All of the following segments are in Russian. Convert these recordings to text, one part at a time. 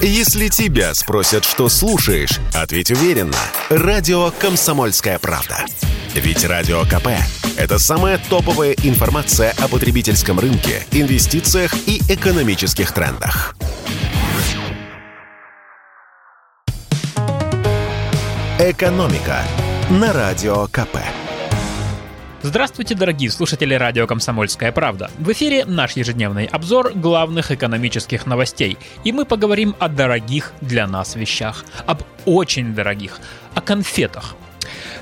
Если тебя спросят, что слушаешь, ответь уверенно. Радио «Комсомольская правда». Ведь Радио КП – это самая топовая информация о потребительском рынке, инвестициях и экономических трендах. «Экономика» на Радио КП. Здравствуйте, дорогие слушатели радио «Комсомольская правда». В эфире наш ежедневный обзор главных экономических новостей. И мы поговорим о дорогих для нас вещах. Об очень дорогих. О конфетах.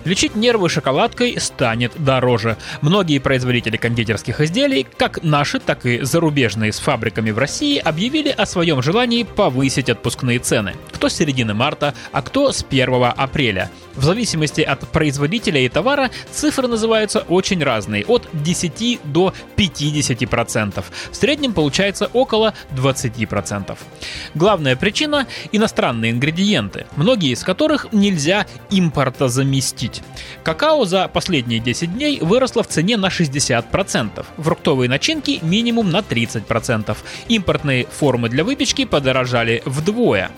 Лечить нервы шоколадкой станет дороже. Многие производители кондитерских изделий, как наши, так и зарубежные с фабриками в России, объявили о своем желании повысить отпускные цены. Кто с середины марта, а кто с 1 апреля. В зависимости от производителя и товара цифры называются очень разные, от 10 до 50%. В среднем получается около 20%. Главная причина – иностранные ингредиенты, многие из которых нельзя импорта заместить. Какао за последние 10 дней выросло в цене на 60%, фруктовые начинки минимум на 30%, импортные формы для выпечки подорожали вдвое.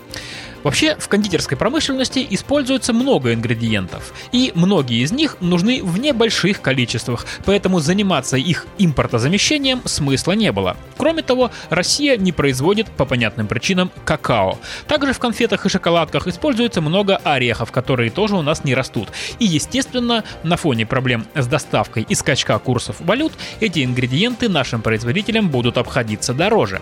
Вообще, в кондитерской промышленности используется много ингредиентов, и многие из них нужны в небольших количествах, поэтому заниматься их импортозамещением смысла не было. Кроме того, Россия не производит по понятным причинам какао. Также в конфетах и шоколадках используется много орехов, которые тоже у нас не растут. И, естественно, на фоне проблем с доставкой и скачка курсов валют, эти ингредиенты нашим производителям будут обходиться дороже.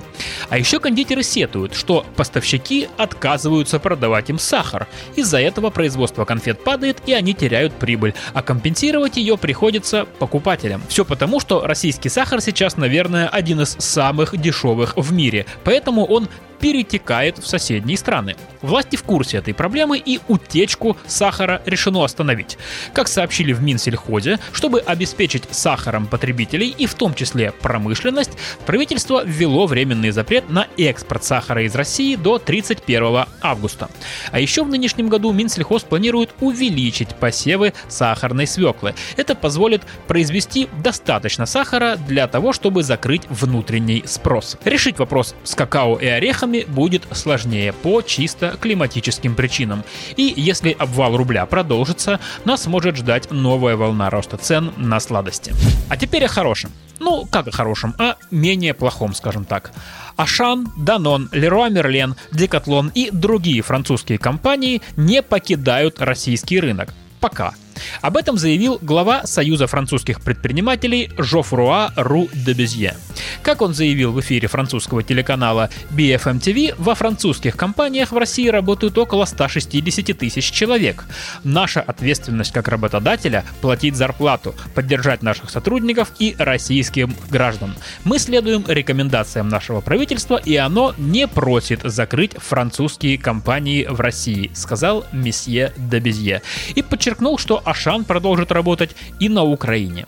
А еще кондитеры сетуют, что поставщики отказывают отказываются продавать им сахар. Из-за этого производство конфет падает и они теряют прибыль, а компенсировать ее приходится покупателям. Все потому, что российский сахар сейчас, наверное, один из самых дешевых в мире, поэтому он перетекает в соседние страны. Власти в курсе этой проблемы и утечку сахара решено остановить. Как сообщили в Минсельхозе, чтобы обеспечить сахаром потребителей и в том числе промышленность, правительство ввело временный запрет на экспорт сахара из России до 31 августа. А еще в нынешнем году Минсельхоз планирует увеличить посевы сахарной свеклы. Это позволит произвести достаточно сахара для того, чтобы закрыть внутренний спрос. Решить вопрос с какао и орехами орехами будет сложнее по чисто климатическим причинам. И если обвал рубля продолжится, нас может ждать новая волна роста цен на сладости. А теперь о хорошем. Ну, как о хорошем, о менее плохом, скажем так. Ашан, Данон, Леруа Мерлен, Декатлон и другие французские компании не покидают российский рынок. Пока. Об этом заявил глава Союза французских предпринимателей Жофруа Ру де Безье. Как он заявил в эфире французского телеканала BFM TV, во французских компаниях в России работают около 160 тысяч человек. Наша ответственность как работодателя – платить зарплату, поддержать наших сотрудников и российским граждан. Мы следуем рекомендациям нашего правительства, и оно не просит закрыть французские компании в России, сказал месье де Безье. И подчеркнул, что Ашан продолжит работать и на Украине.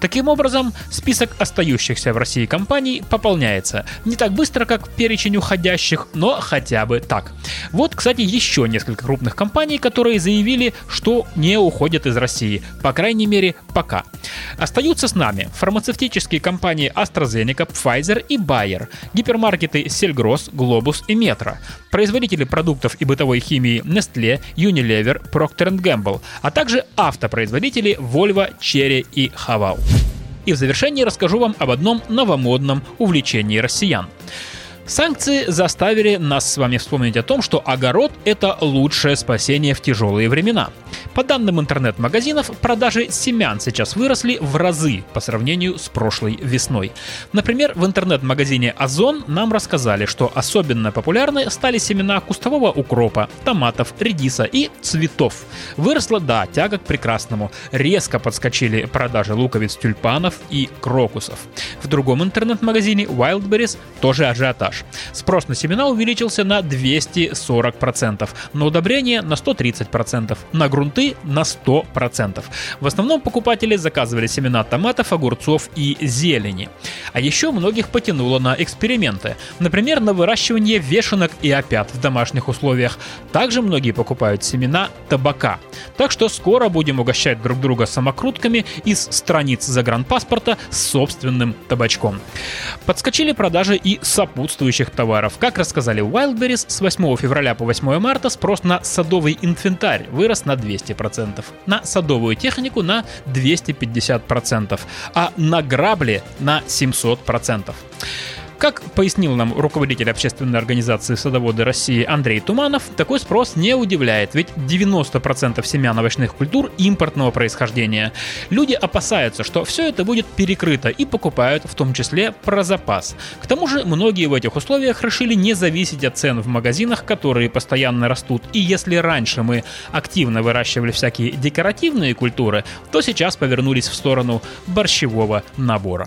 Таким образом, список остающихся в России компаний пополняется. Не так быстро, как перечень уходящих, но хотя бы так. Вот, кстати, еще несколько крупных компаний, которые заявили, что не уходят из России. По крайней мере, пока. Остаются с нами фармацевтические компании AstraZeneca, Pfizer и Bayer, гипермаркеты Сельгрос, Globus и Metro, производители продуктов и бытовой химии Nestle, Unilever, Procter Gamble, а также автопроизводители Volvo, Chery и Haval. И в завершении расскажу вам об одном новомодном увлечении россиян. Санкции заставили нас с вами вспомнить о том, что огород – это лучшее спасение в тяжелые времена. По данным интернет-магазинов, продажи семян сейчас выросли в разы по сравнению с прошлой весной. Например, в интернет-магазине Озон нам рассказали, что особенно популярны стали семена кустового укропа, томатов, редиса и цветов. Выросла, да, тяга к прекрасному. Резко подскочили продажи луковиц тюльпанов и крокусов. В другом интернет-магазине Wildberries тоже ажиотаж. Спрос на семена увеличился на 240%, на удобрения на 130%, на грунты кусты на 100%. В основном покупатели заказывали семена томатов, огурцов и зелени. А еще многих потянуло на эксперименты. Например, на выращивание вешенок и опят в домашних условиях. Также многие покупают семена табака. Так что скоро будем угощать друг друга самокрутками из страниц загранпаспорта с собственным табачком. Подскочили продажи и сопутствующих товаров. Как рассказали Wildberries, с 8 февраля по 8 марта спрос на садовый инвентарь вырос на 200%, на садовую технику на 250%, а на грабли на 700%. Как пояснил нам руководитель общественной организации «Садоводы России» Андрей Туманов, такой спрос не удивляет, ведь 90% семян овощных культур импортного происхождения. Люди опасаются, что все это будет перекрыто и покупают в том числе про запас. К тому же многие в этих условиях решили не зависеть от цен в магазинах, которые постоянно растут. И если раньше мы активно выращивали всякие декоративные культуры, то сейчас повернулись в сторону борщевого набора.